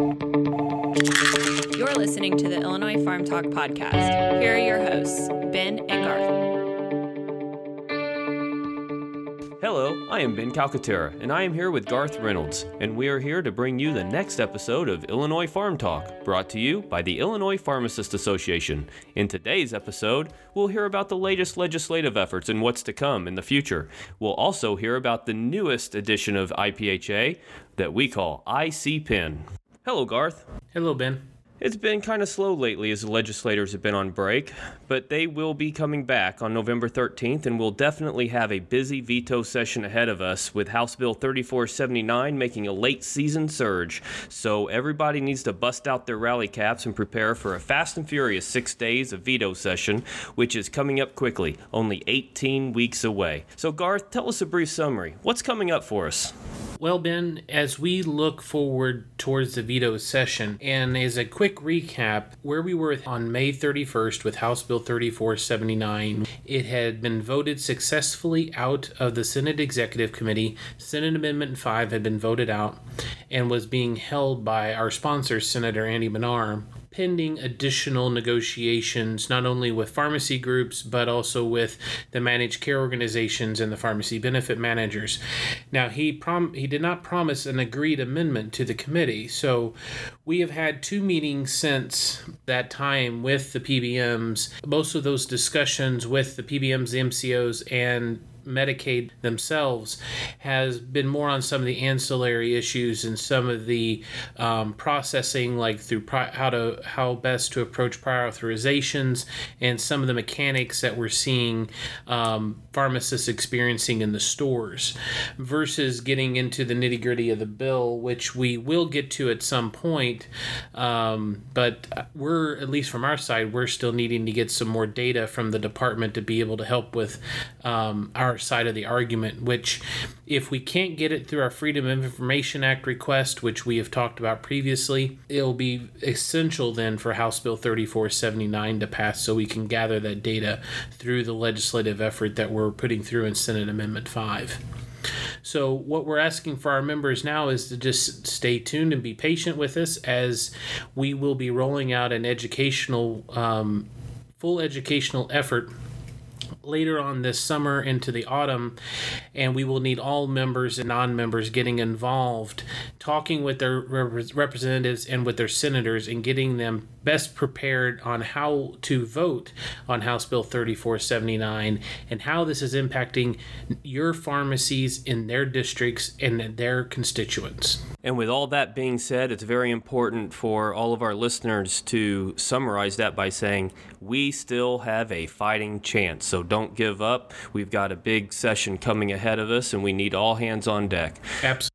You're listening to the Illinois Farm Talk podcast. Here are your hosts, Ben and Garth. Hello, I am Ben Calcaterra, and I am here with Garth Reynolds, and we are here to bring you the next episode of Illinois Farm Talk, brought to you by the Illinois Pharmacist Association. In today's episode, we'll hear about the latest legislative efforts and what's to come in the future. We'll also hear about the newest edition of IPHA that we call ICPEN. Hello, Garth. Hello, Ben. It's been kind of slow lately as the legislators have been on break, but they will be coming back on November 13th, and we'll definitely have a busy veto session ahead of us with House Bill 3479 making a late season surge. So everybody needs to bust out their rally caps and prepare for a fast and furious six days of veto session, which is coming up quickly, only 18 weeks away. So, Garth, tell us a brief summary. What's coming up for us? Well, Ben, as we look forward towards the veto session, and as a quick recap, where we were on May 31st with House Bill 3479, it had been voted successfully out of the Senate Executive Committee. Senate Amendment 5 had been voted out and was being held by our sponsor, Senator Andy Manar pending additional negotiations, not only with pharmacy groups, but also with the managed care organizations and the pharmacy benefit managers. Now, he, prom- he did not promise an agreed amendment to the committee, so we have had two meetings since that time with the PBMs. Most of those discussions with the PBMs, the MCOs, and Medicaid themselves has been more on some of the ancillary issues and some of the um, processing, like through pri- how to how best to approach prior authorizations and some of the mechanics that we're seeing um, pharmacists experiencing in the stores, versus getting into the nitty gritty of the bill, which we will get to at some point. Um, but we're at least from our side, we're still needing to get some more data from the department to be able to help with um, our side of the argument, which, if we can't get it through our Freedom of Information Act request, which we have talked about previously, it'll be essential then for House Bill 3479 to pass so we can gather that data through the legislative effort that we're putting through in Senate Amendment 5. So, what we're asking for our members now is to just stay tuned and be patient with us as we will be rolling out an educational, um, full educational effort later on this summer into the autumn, and we will need all members and non members getting involved, talking with their rep- representatives and with their senators, and getting them best prepared on how to vote on House Bill 3479 and how this is impacting your pharmacies in their districts and their constituents. And with all that being said, it's very important for all of our listeners to summarize that by saying, we still have a fighting chance. So don't give up. We've got a big session coming ahead of us, and we need all hands on deck. Absolutely.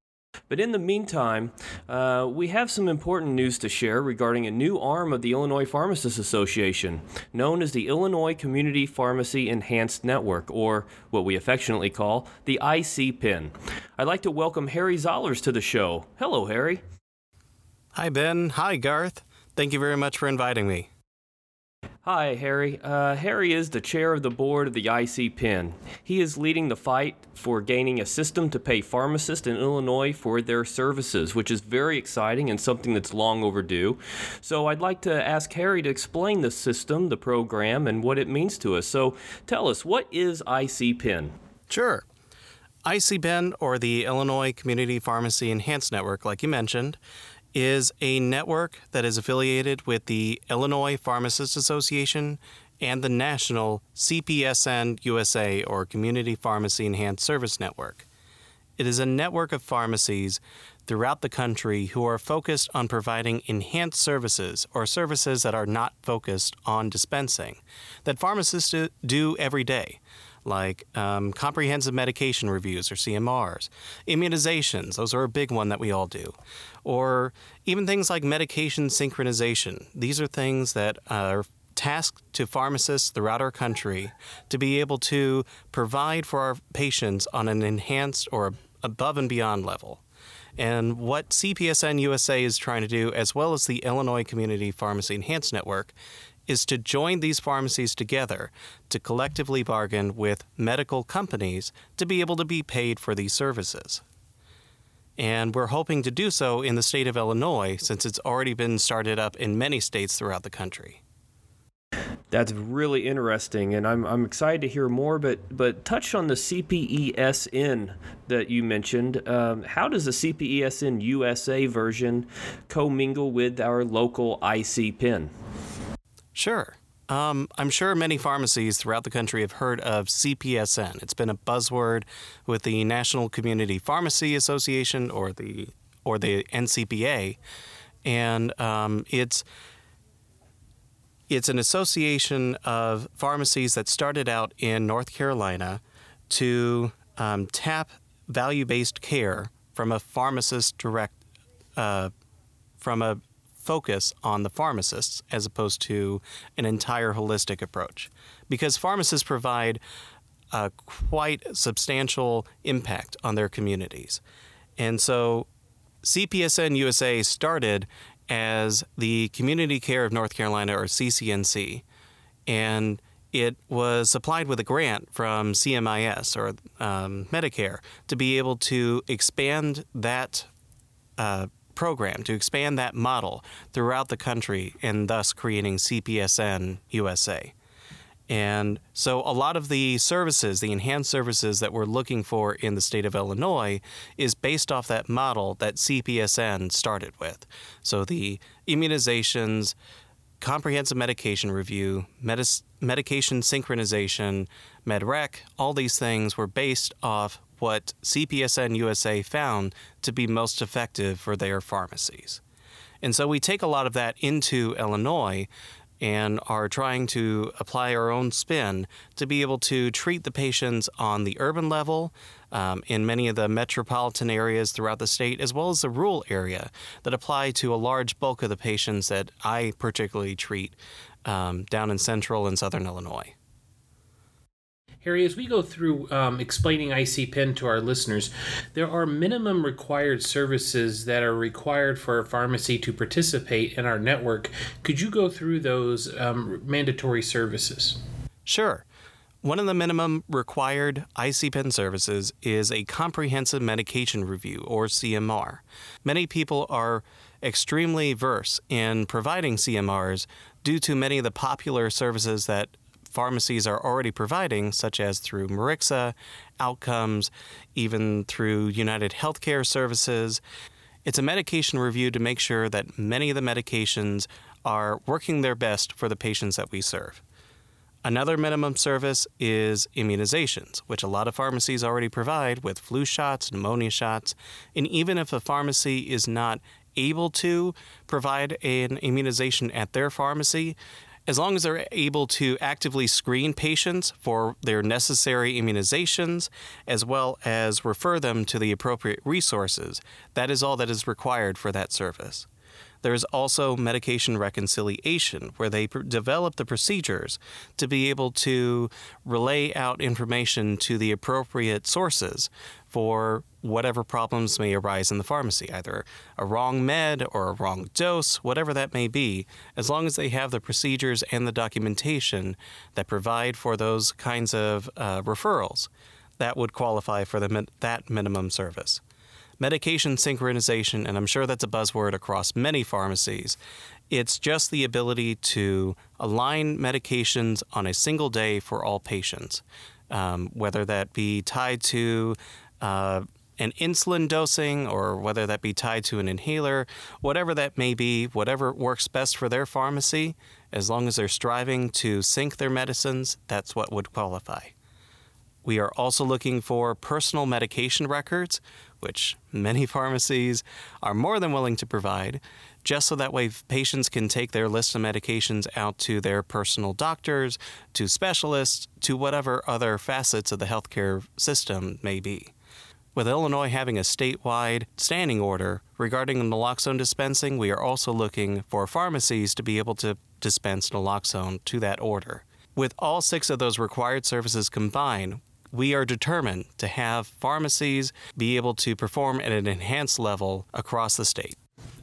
But in the meantime, uh, we have some important news to share regarding a new arm of the Illinois Pharmacists Association, known as the Illinois Community Pharmacy Enhanced Network, or what we affectionately call the ICPEN. I'd like to welcome Harry Zollers to the show. Hello, Harry. Hi, Ben. Hi, Garth. Thank you very much for inviting me. Hi, Harry. Uh, Harry is the chair of the board of the IC ICPEN. He is leading the fight for gaining a system to pay pharmacists in Illinois for their services, which is very exciting and something that's long overdue. So I'd like to ask Harry to explain the system, the program, and what it means to us. So tell us, what is IC ICPEN? Sure. IC ICPEN, or the Illinois Community Pharmacy Enhanced Network, like you mentioned, is a network that is affiliated with the Illinois Pharmacists Association and the national CPSN USA or Community Pharmacy Enhanced Service Network. It is a network of pharmacies throughout the country who are focused on providing enhanced services or services that are not focused on dispensing that pharmacists do every day like um, comprehensive medication reviews or CMRs, immunizations, those are a big one that we all do, or even things like medication synchronization. These are things that are tasked to pharmacists throughout our country to be able to provide for our patients on an enhanced or above and beyond level. And what CPSN USA is trying to do, as well as the Illinois Community Pharmacy Enhanced Network, is to join these pharmacies together to collectively bargain with medical companies to be able to be paid for these services. And we're hoping to do so in the state of Illinois since it's already been started up in many states throughout the country. That's really interesting, and I'm, I'm excited to hear more. But but touch on the CPESN that you mentioned. Um, how does the CPESN USA version commingle with our local IC pen? Sure. Um, I'm sure many pharmacies throughout the country have heard of CPSN. It's been a buzzword with the National Community Pharmacy Association or the or the NCPA, and um, it's it's an association of pharmacies that started out in North Carolina to um, tap value-based care from a pharmacist direct uh, from a focus on the pharmacists as opposed to an entire holistic approach. Because pharmacists provide a quite substantial impact on their communities. And so CPSN USA started as the Community Care of North Carolina, or CCNC, and it was supplied with a grant from CMIS or um, Medicare to be able to expand that uh, program, to expand that model throughout the country, and thus creating CPSN USA. And so, a lot of the services, the enhanced services that we're looking for in the state of Illinois, is based off that model that CPSN started with. So, the immunizations, comprehensive medication review, medis- medication synchronization, MedRec, all these things were based off what CPSN USA found to be most effective for their pharmacies. And so we take a lot of that into Illinois and are trying to apply our own spin to be able to treat the patients on the urban level um, in many of the metropolitan areas throughout the state, as well as the rural area that apply to a large bulk of the patients that I particularly treat um, down in central and southern Illinois. Harry, as we go through um, explaining ICPEN to our listeners, there are minimum required services that are required for a pharmacy to participate in our network. Could you go through those um, mandatory services? Sure. One of the minimum required ICPEN services is a comprehensive medication review, or CMR. Many people are extremely verse in providing CMRs due to many of the popular services that pharmacies are already providing, such as through Mirixa, Outcomes, even through United Healthcare Services. It's a medication review to make sure that many of the medications are working their best for the patients that we serve. Another minimum service is immunizations, which a lot of pharmacies already provide with flu shots, pneumonia shots, and even if a pharmacy is not able to provide an immunization at their pharmacy, as long as they're able to actively screen patients for their necessary immunizations, as well as refer them to the appropriate resources, that is all that is required for that service. There is also medication reconciliation, where they pr- develop the procedures to be able to relay out information to the appropriate sources for whatever problems may arise in the pharmacy, either a wrong med or a wrong dose, whatever that may be, as long as they have the procedures and the documentation that provide for those kinds of uh, referrals, that would qualify for the, that minimum service medication synchronization, and I'm sure that's a buzzword across many pharmacies. It's just the ability to align medications on a single day for all patients, um, whether that be tied to uh, an insulin dosing or whether that be tied to an inhaler, whatever that may be, whatever works best for their pharmacy, as long as they're striving to sync their medicines, that's what would qualify. We are also looking for personal medication records, which many pharmacies are more than willing to provide, just so that way patients can take their list of medications out to their personal doctors, to specialists, to whatever other facets of the healthcare system may be. With Illinois having a statewide standing order regarding naloxone dispensing, we are also looking for pharmacies to be able to dispense naloxone to that order. With all six of those required services combined, we are determined to have pharmacies be able to perform at an enhanced level across the state.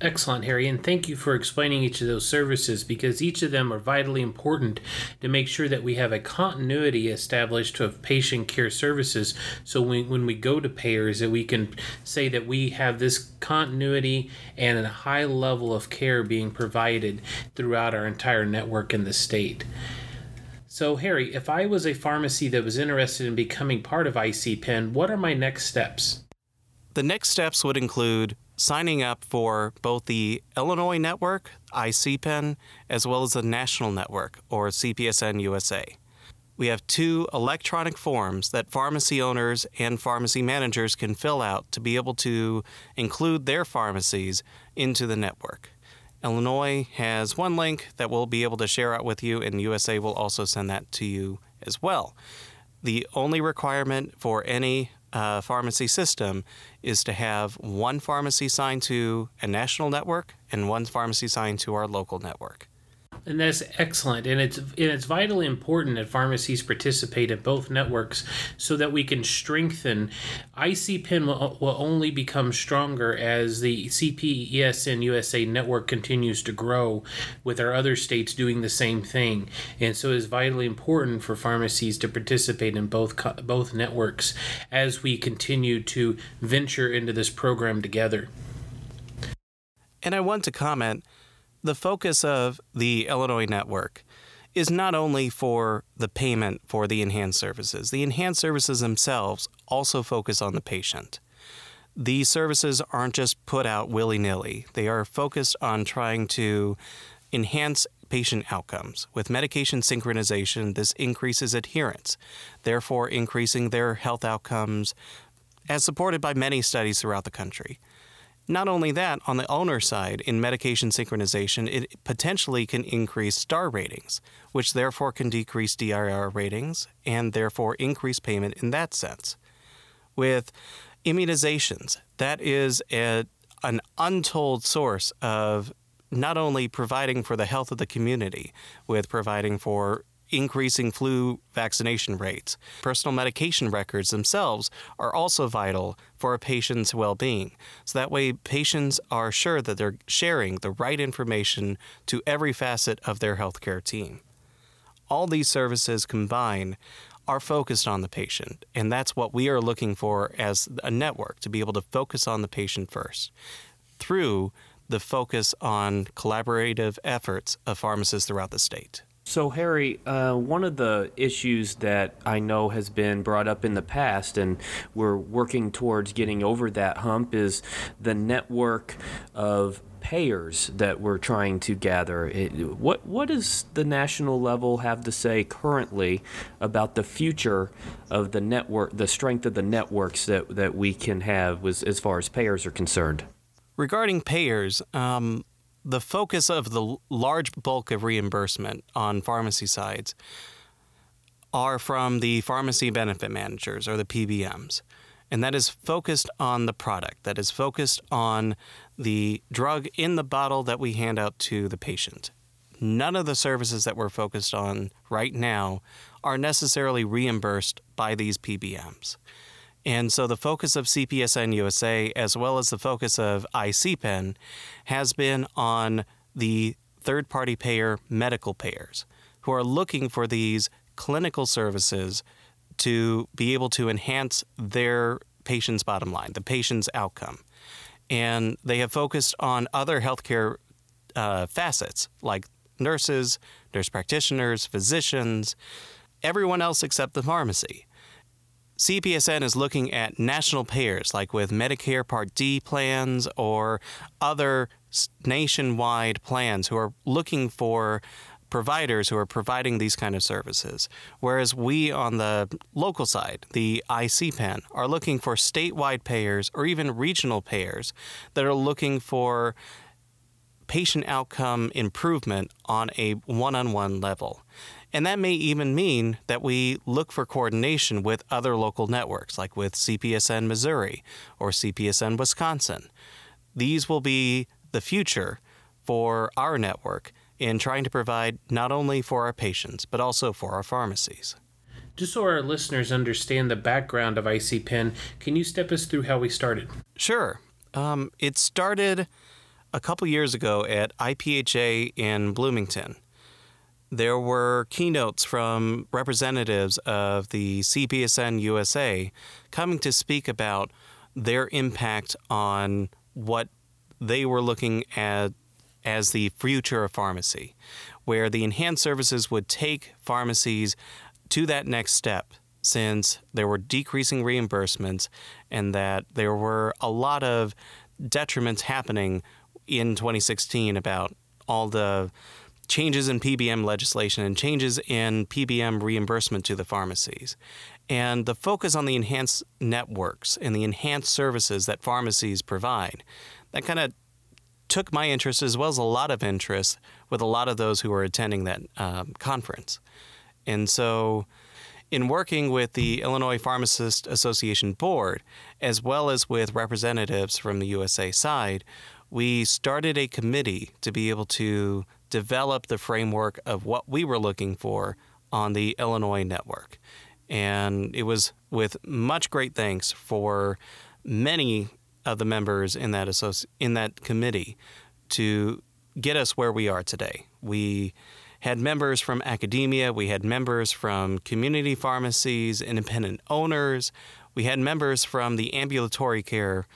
Excellent, Harry, and thank you for explaining each of those services because each of them are vitally important to make sure that we have a continuity established of patient care services. So when, when we go to payers, that we can say that we have this continuity and a high level of care being provided throughout our entire network in the state. So, Harry, if I was a pharmacy that was interested in becoming part of ICPEN, what are my next steps? The next steps would include signing up for both the Illinois network, ICPEN, as well as the national network, or CPSN USA. We have two electronic forms that pharmacy owners and pharmacy managers can fill out to be able to include their pharmacies into the network. Illinois has one link that we'll be able to share out with you, and USA will also send that to you as well. The only requirement for any uh, pharmacy system is to have one pharmacy signed to a national network and one pharmacy signed to our local network. And that's excellent. And it's and it's vitally important that pharmacies participate in both networks so that we can strengthen. ICPEN will, will only become stronger as the CPESN USA network continues to grow, with our other states doing the same thing. And so it's vitally important for pharmacies to participate in both both networks as we continue to venture into this program together. And I want to comment the focus of the Illinois network is not only for the payment for the enhanced services, the enhanced services themselves also focus on the patient. These services aren't just put out willy nilly, they are focused on trying to enhance patient outcomes. With medication synchronization, this increases adherence, therefore, increasing their health outcomes, as supported by many studies throughout the country. Not only that, on the owner side, in medication synchronization, it potentially can increase star ratings, which therefore can decrease DIR ratings and therefore increase payment in that sense. With immunizations, that is a, an untold source of not only providing for the health of the community, with providing for increasing flu vaccination rates. Personal medication records themselves are also vital for a patient's well being. So that way, patients are sure that they're sharing the right information to every facet of their healthcare team. All these services combined are focused on the patient, and that's what we are looking for as a network to be able to focus on the patient first through the focus on collaborative efforts of pharmacists throughout the state. So, Harry, uh, one of the issues that I know has been brought up in the past, and we're working towards getting over that hump, is the network of payers that we're trying to gather. It, what what does the national level have to say currently about the future of the network, the strength of the networks that, that we can have as far as payers are concerned? Regarding payers, um, the focus of the large bulk of reimbursement on pharmacy sides are from the pharmacy benefit managers or the PBMs. And that is focused on the product, that is focused on the drug in the bottle that we hand out to the patient. None of the services that we're focused on right now are necessarily reimbursed by these PBMs. And so the focus of CPSN USA, as well as the focus of ICPEN, has been on the third party payer medical payers who are looking for these clinical services to be able to enhance their patient's bottom line, the patient's outcome. And they have focused on other healthcare uh, facets like nurses, nurse practitioners, physicians, everyone else except the pharmacy. CPSN is looking at national payers like with Medicare Part D plans or other nationwide plans who are looking for providers who are providing these kind of services. Whereas we on the local side, the ICPEN, are looking for statewide payers or even regional payers that are looking for patient outcome improvement on a one on one level. And that may even mean that we look for coordination with other local networks, like with CPSN Missouri or CPSN Wisconsin. These will be the future for our network in trying to provide not only for our patients, but also for our pharmacies. Just so our listeners understand the background of ICPEN, can you step us through how we started? Sure. Um, it started a couple years ago at IPHA in Bloomington. There were keynotes from representatives of the CPSN USA coming to speak about their impact on what they were looking at as the future of pharmacy, where the enhanced services would take pharmacies to that next step since there were decreasing reimbursements and that there were a lot of detriments happening in 2016 about all the changes in PBM legislation and changes in PBM reimbursement to the pharmacies. And the focus on the enhanced networks and the enhanced services that pharmacies provide, that kind of took my interest as well as a lot of interest with a lot of those who were attending that um, conference. And so, in working with the Illinois Pharmacist Association Board, as well as with representatives from the USA side, we started a committee to be able to develop the framework of what we were looking for on the Illinois network. And it was with much great thanks for many of the members in that associ- in that committee to get us where we are today. We had members from academia, we had members from community pharmacies, independent owners, we had members from the ambulatory care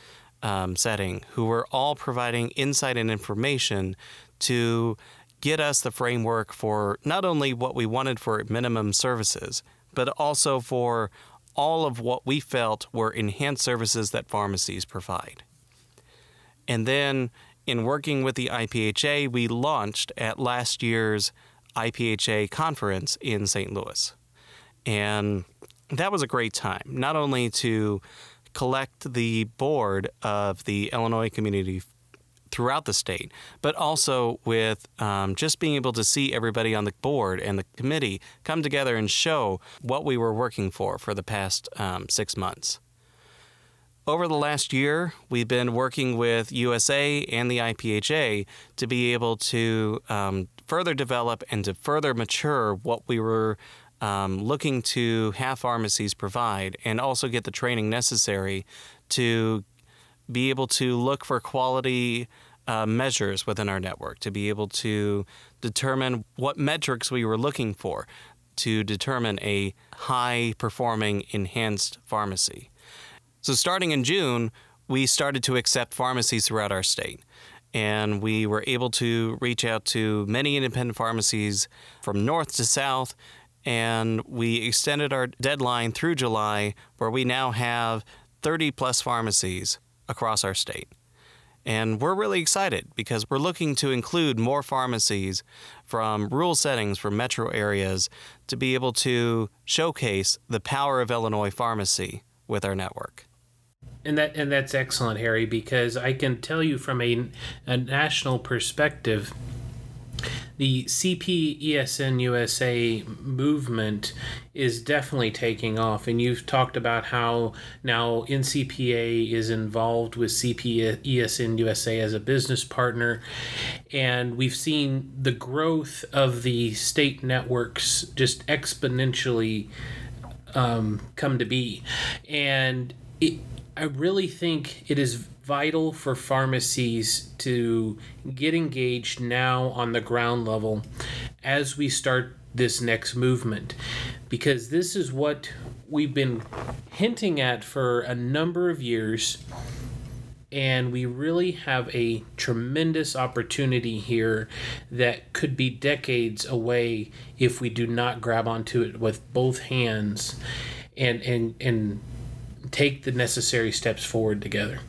um, setting who were all providing insight and information to get us the framework for not only what we wanted for minimum services, but also for all of what we felt were enhanced services that pharmacies provide. And then in working with the IPHA, we launched at last year's IPHA conference in St. Louis. And that was a great time, not only to collect the board of the Illinois community throughout the state, but also with um, just being able to see everybody on the board and the committee come together and show what we were working for for the past um, six months. Over the last year, we've been working with USA and the IPHA to be able to um, further develop and to further mature what we were um, looking to have pharmacies provide and also get the training necessary to be able to look for quality uh, measures within our network, to be able to determine what metrics we were looking for to determine a high performing enhanced pharmacy. So, starting in June, we started to accept pharmacies throughout our state. And we were able to reach out to many independent pharmacies from north to south. And we extended our deadline through July, where we now have 30 plus pharmacies across our state. And we're really excited because we're looking to include more pharmacies from rural settings, from metro areas, to be able to showcase the power of Illinois pharmacy with our network. And that and that's excellent, Harry, because I can tell you from a, a national perspective, the CPESN USA movement is definitely taking off. And you've talked about how now NCPA is involved with CPESN USA as a business partner. And we've seen the growth of the state networks just exponentially um, come to be. And it, I really think it is vital for pharmacies to get engaged now on the ground level as we start this next movement. Because this is what we've been hinting at for a number of years and we really have a tremendous opportunity here that could be decades away if we do not grab onto it with both hands and and and take the necessary steps forward together.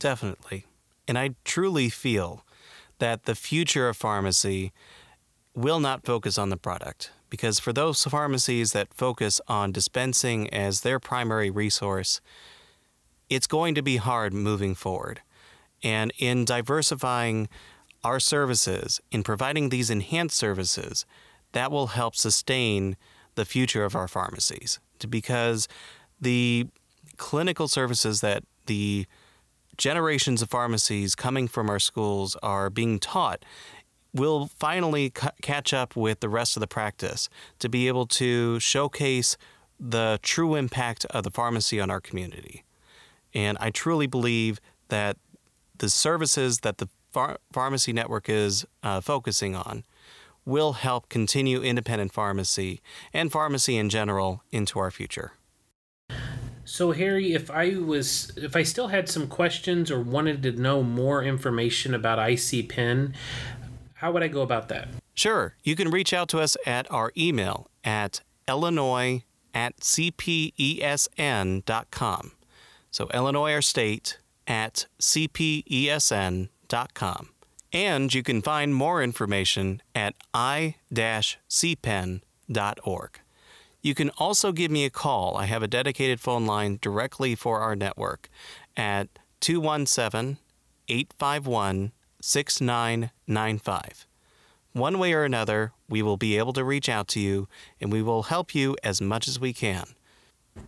Definitely. And I truly feel that the future of pharmacy will not focus on the product because for those pharmacies that focus on dispensing as their primary resource, it's going to be hard moving forward. And in diversifying our services, in providing these enhanced services, that will help sustain the future of our pharmacies. Because the clinical services that the generations of pharmacies coming from our schools are being taught will finally c- catch up with the rest of the practice to be able to showcase the true impact of the pharmacy on our community. And I truly believe that the services that the phar- pharmacy network is uh, focusing on will help continue independent pharmacy and pharmacy in general into our future. So Harry, if I was if I still had some questions or wanted to know more information about IC Pen, how would I go about that? Sure, you can reach out to us at our email at illinois at cpesn.com. So Illinois our state at cpesn.com. And you can find more information at i-cpen.org. You can also give me a call. I have a dedicated phone line directly for our network at 217 851 6995. One way or another, we will be able to reach out to you and we will help you as much as we can.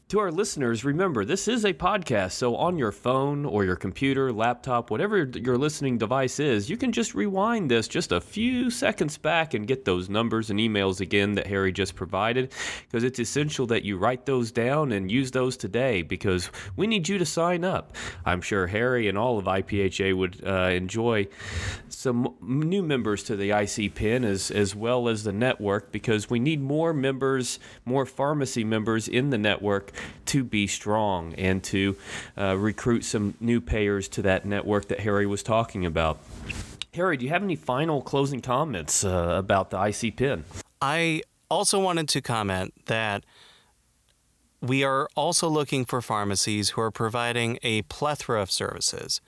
To our listeners, remember this is a podcast, so on your phone or your computer, laptop, whatever your listening device is, you can just rewind this just a few seconds back and get those numbers and emails again that Harry just provided because it's essential that you write those down and use those today because we need you to sign up. I'm sure Harry and all of IPHA would uh, enjoy some new members to the IC PEN as, as well as the network because we need more members, more pharmacy members in the network to be strong and to uh, recruit some new payers to that network that Harry was talking about. Harry, do you have any final closing comments uh, about the IC PEN? I also wanted to comment that we are also looking for pharmacies who are providing a plethora of services.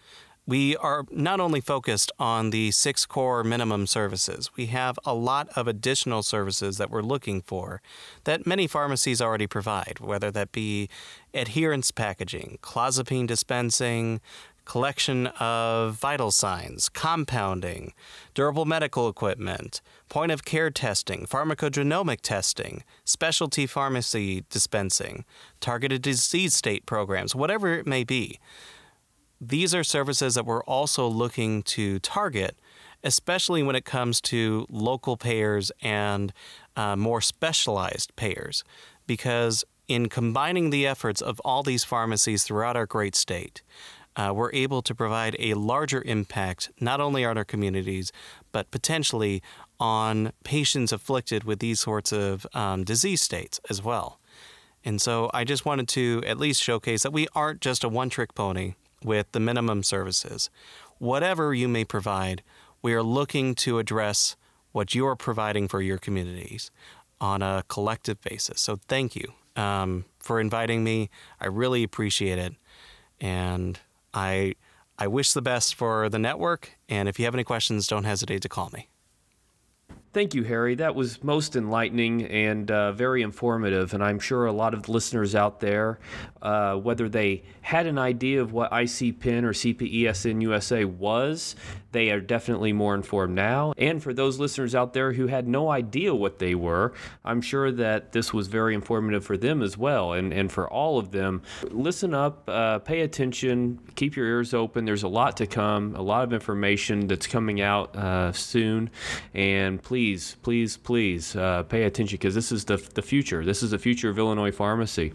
We are not only focused on the six core minimum services, we have a lot of additional services that we're looking for that many pharmacies already provide, whether that be adherence packaging, clozapine dispensing, collection of vital signs, compounding, durable medical equipment, point of care testing, pharmacogenomic testing, specialty pharmacy dispensing, targeted disease state programs, whatever it may be these are services that we're also looking to target, especially when it comes to local payers and uh, more specialized payers, because in combining the efforts of all these pharmacies throughout our great state, uh, we're able to provide a larger impact not only on our communities, but potentially on patients afflicted with these sorts of um, disease states as well. And so I just wanted to at least showcase that we aren't just a one trick pony with the minimum services. Whatever you may provide, we are looking to address what you are providing for your communities on a collective basis. So thank you um, for inviting me. I really appreciate it, and I I wish the best for the network. And if you have any questions, don't hesitate to call me. Thank you, Harry. That was most enlightening and uh, very informative. And I'm sure a lot of listeners out there, uh, whether they had an idea of what ICPEN or CPESN USA was, they are definitely more informed now. And for those listeners out there who had no idea what they were, I'm sure that this was very informative for them as well. And, and for all of them, listen up, uh, pay attention, keep your ears open. There's a lot to come, a lot of information that's coming out uh, soon. And please, please, please, please uh, pay attention because this is the, the future. This is the future of Illinois pharmacy.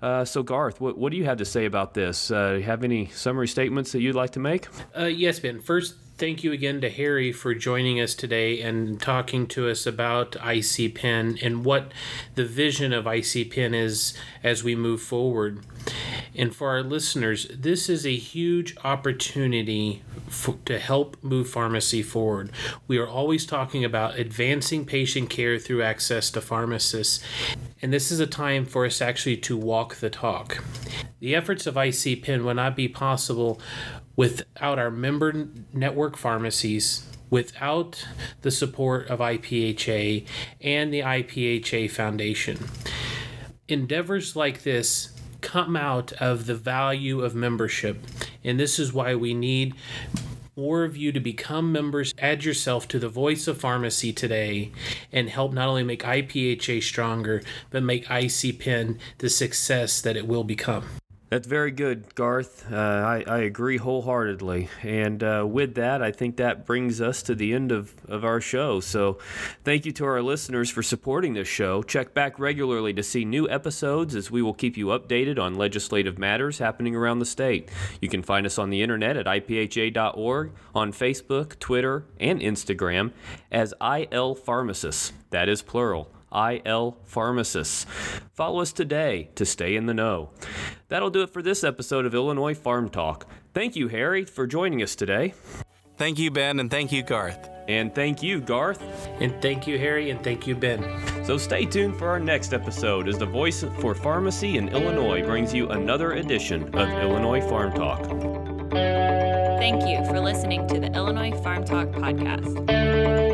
Uh, so, Garth, what, what do you have to say about this? Uh, do you have any summary statements that you'd like to make? Uh, yes, Ben. First, thank you again to Harry for joining us today and talking to us about IC Pen and what the vision of IC Pen is as we move forward. And for our listeners, this is a huge opportunity for, to help move pharmacy forward. We are always talking about advancing patient care through access to pharmacists, and this is a time for us actually to walk the talk. The efforts of IC Pen would not be possible without our member network pharmacies, without the support of IPHA and the IPHA Foundation. Endeavors like this come out of the value of membership, and this is why we need more of you to become members. Add yourself to the voice of pharmacy today and help not only make IPHA stronger, but make ICPEN the success that it will become. That's very good, Garth. Uh, I, I agree wholeheartedly. And uh, with that, I think that brings us to the end of, of our show. So thank you to our listeners for supporting this show. Check back regularly to see new episodes as we will keep you updated on legislative matters happening around the state. You can find us on the internet at ipha.org, on Facebook, Twitter, and Instagram as IL Pharmacists. That is plural. IL Pharmacists. Follow us today to stay in the know. That'll do it for this episode of Illinois Farm Talk. Thank you, Harry, for joining us today. Thank you, Ben, and thank you, Garth. And thank you, Garth. And thank you, Harry, and thank you, Ben. So stay tuned for our next episode as the Voice for Pharmacy in Illinois brings you another edition of Illinois Farm Talk. Thank you for listening to the Illinois Farm Talk podcast.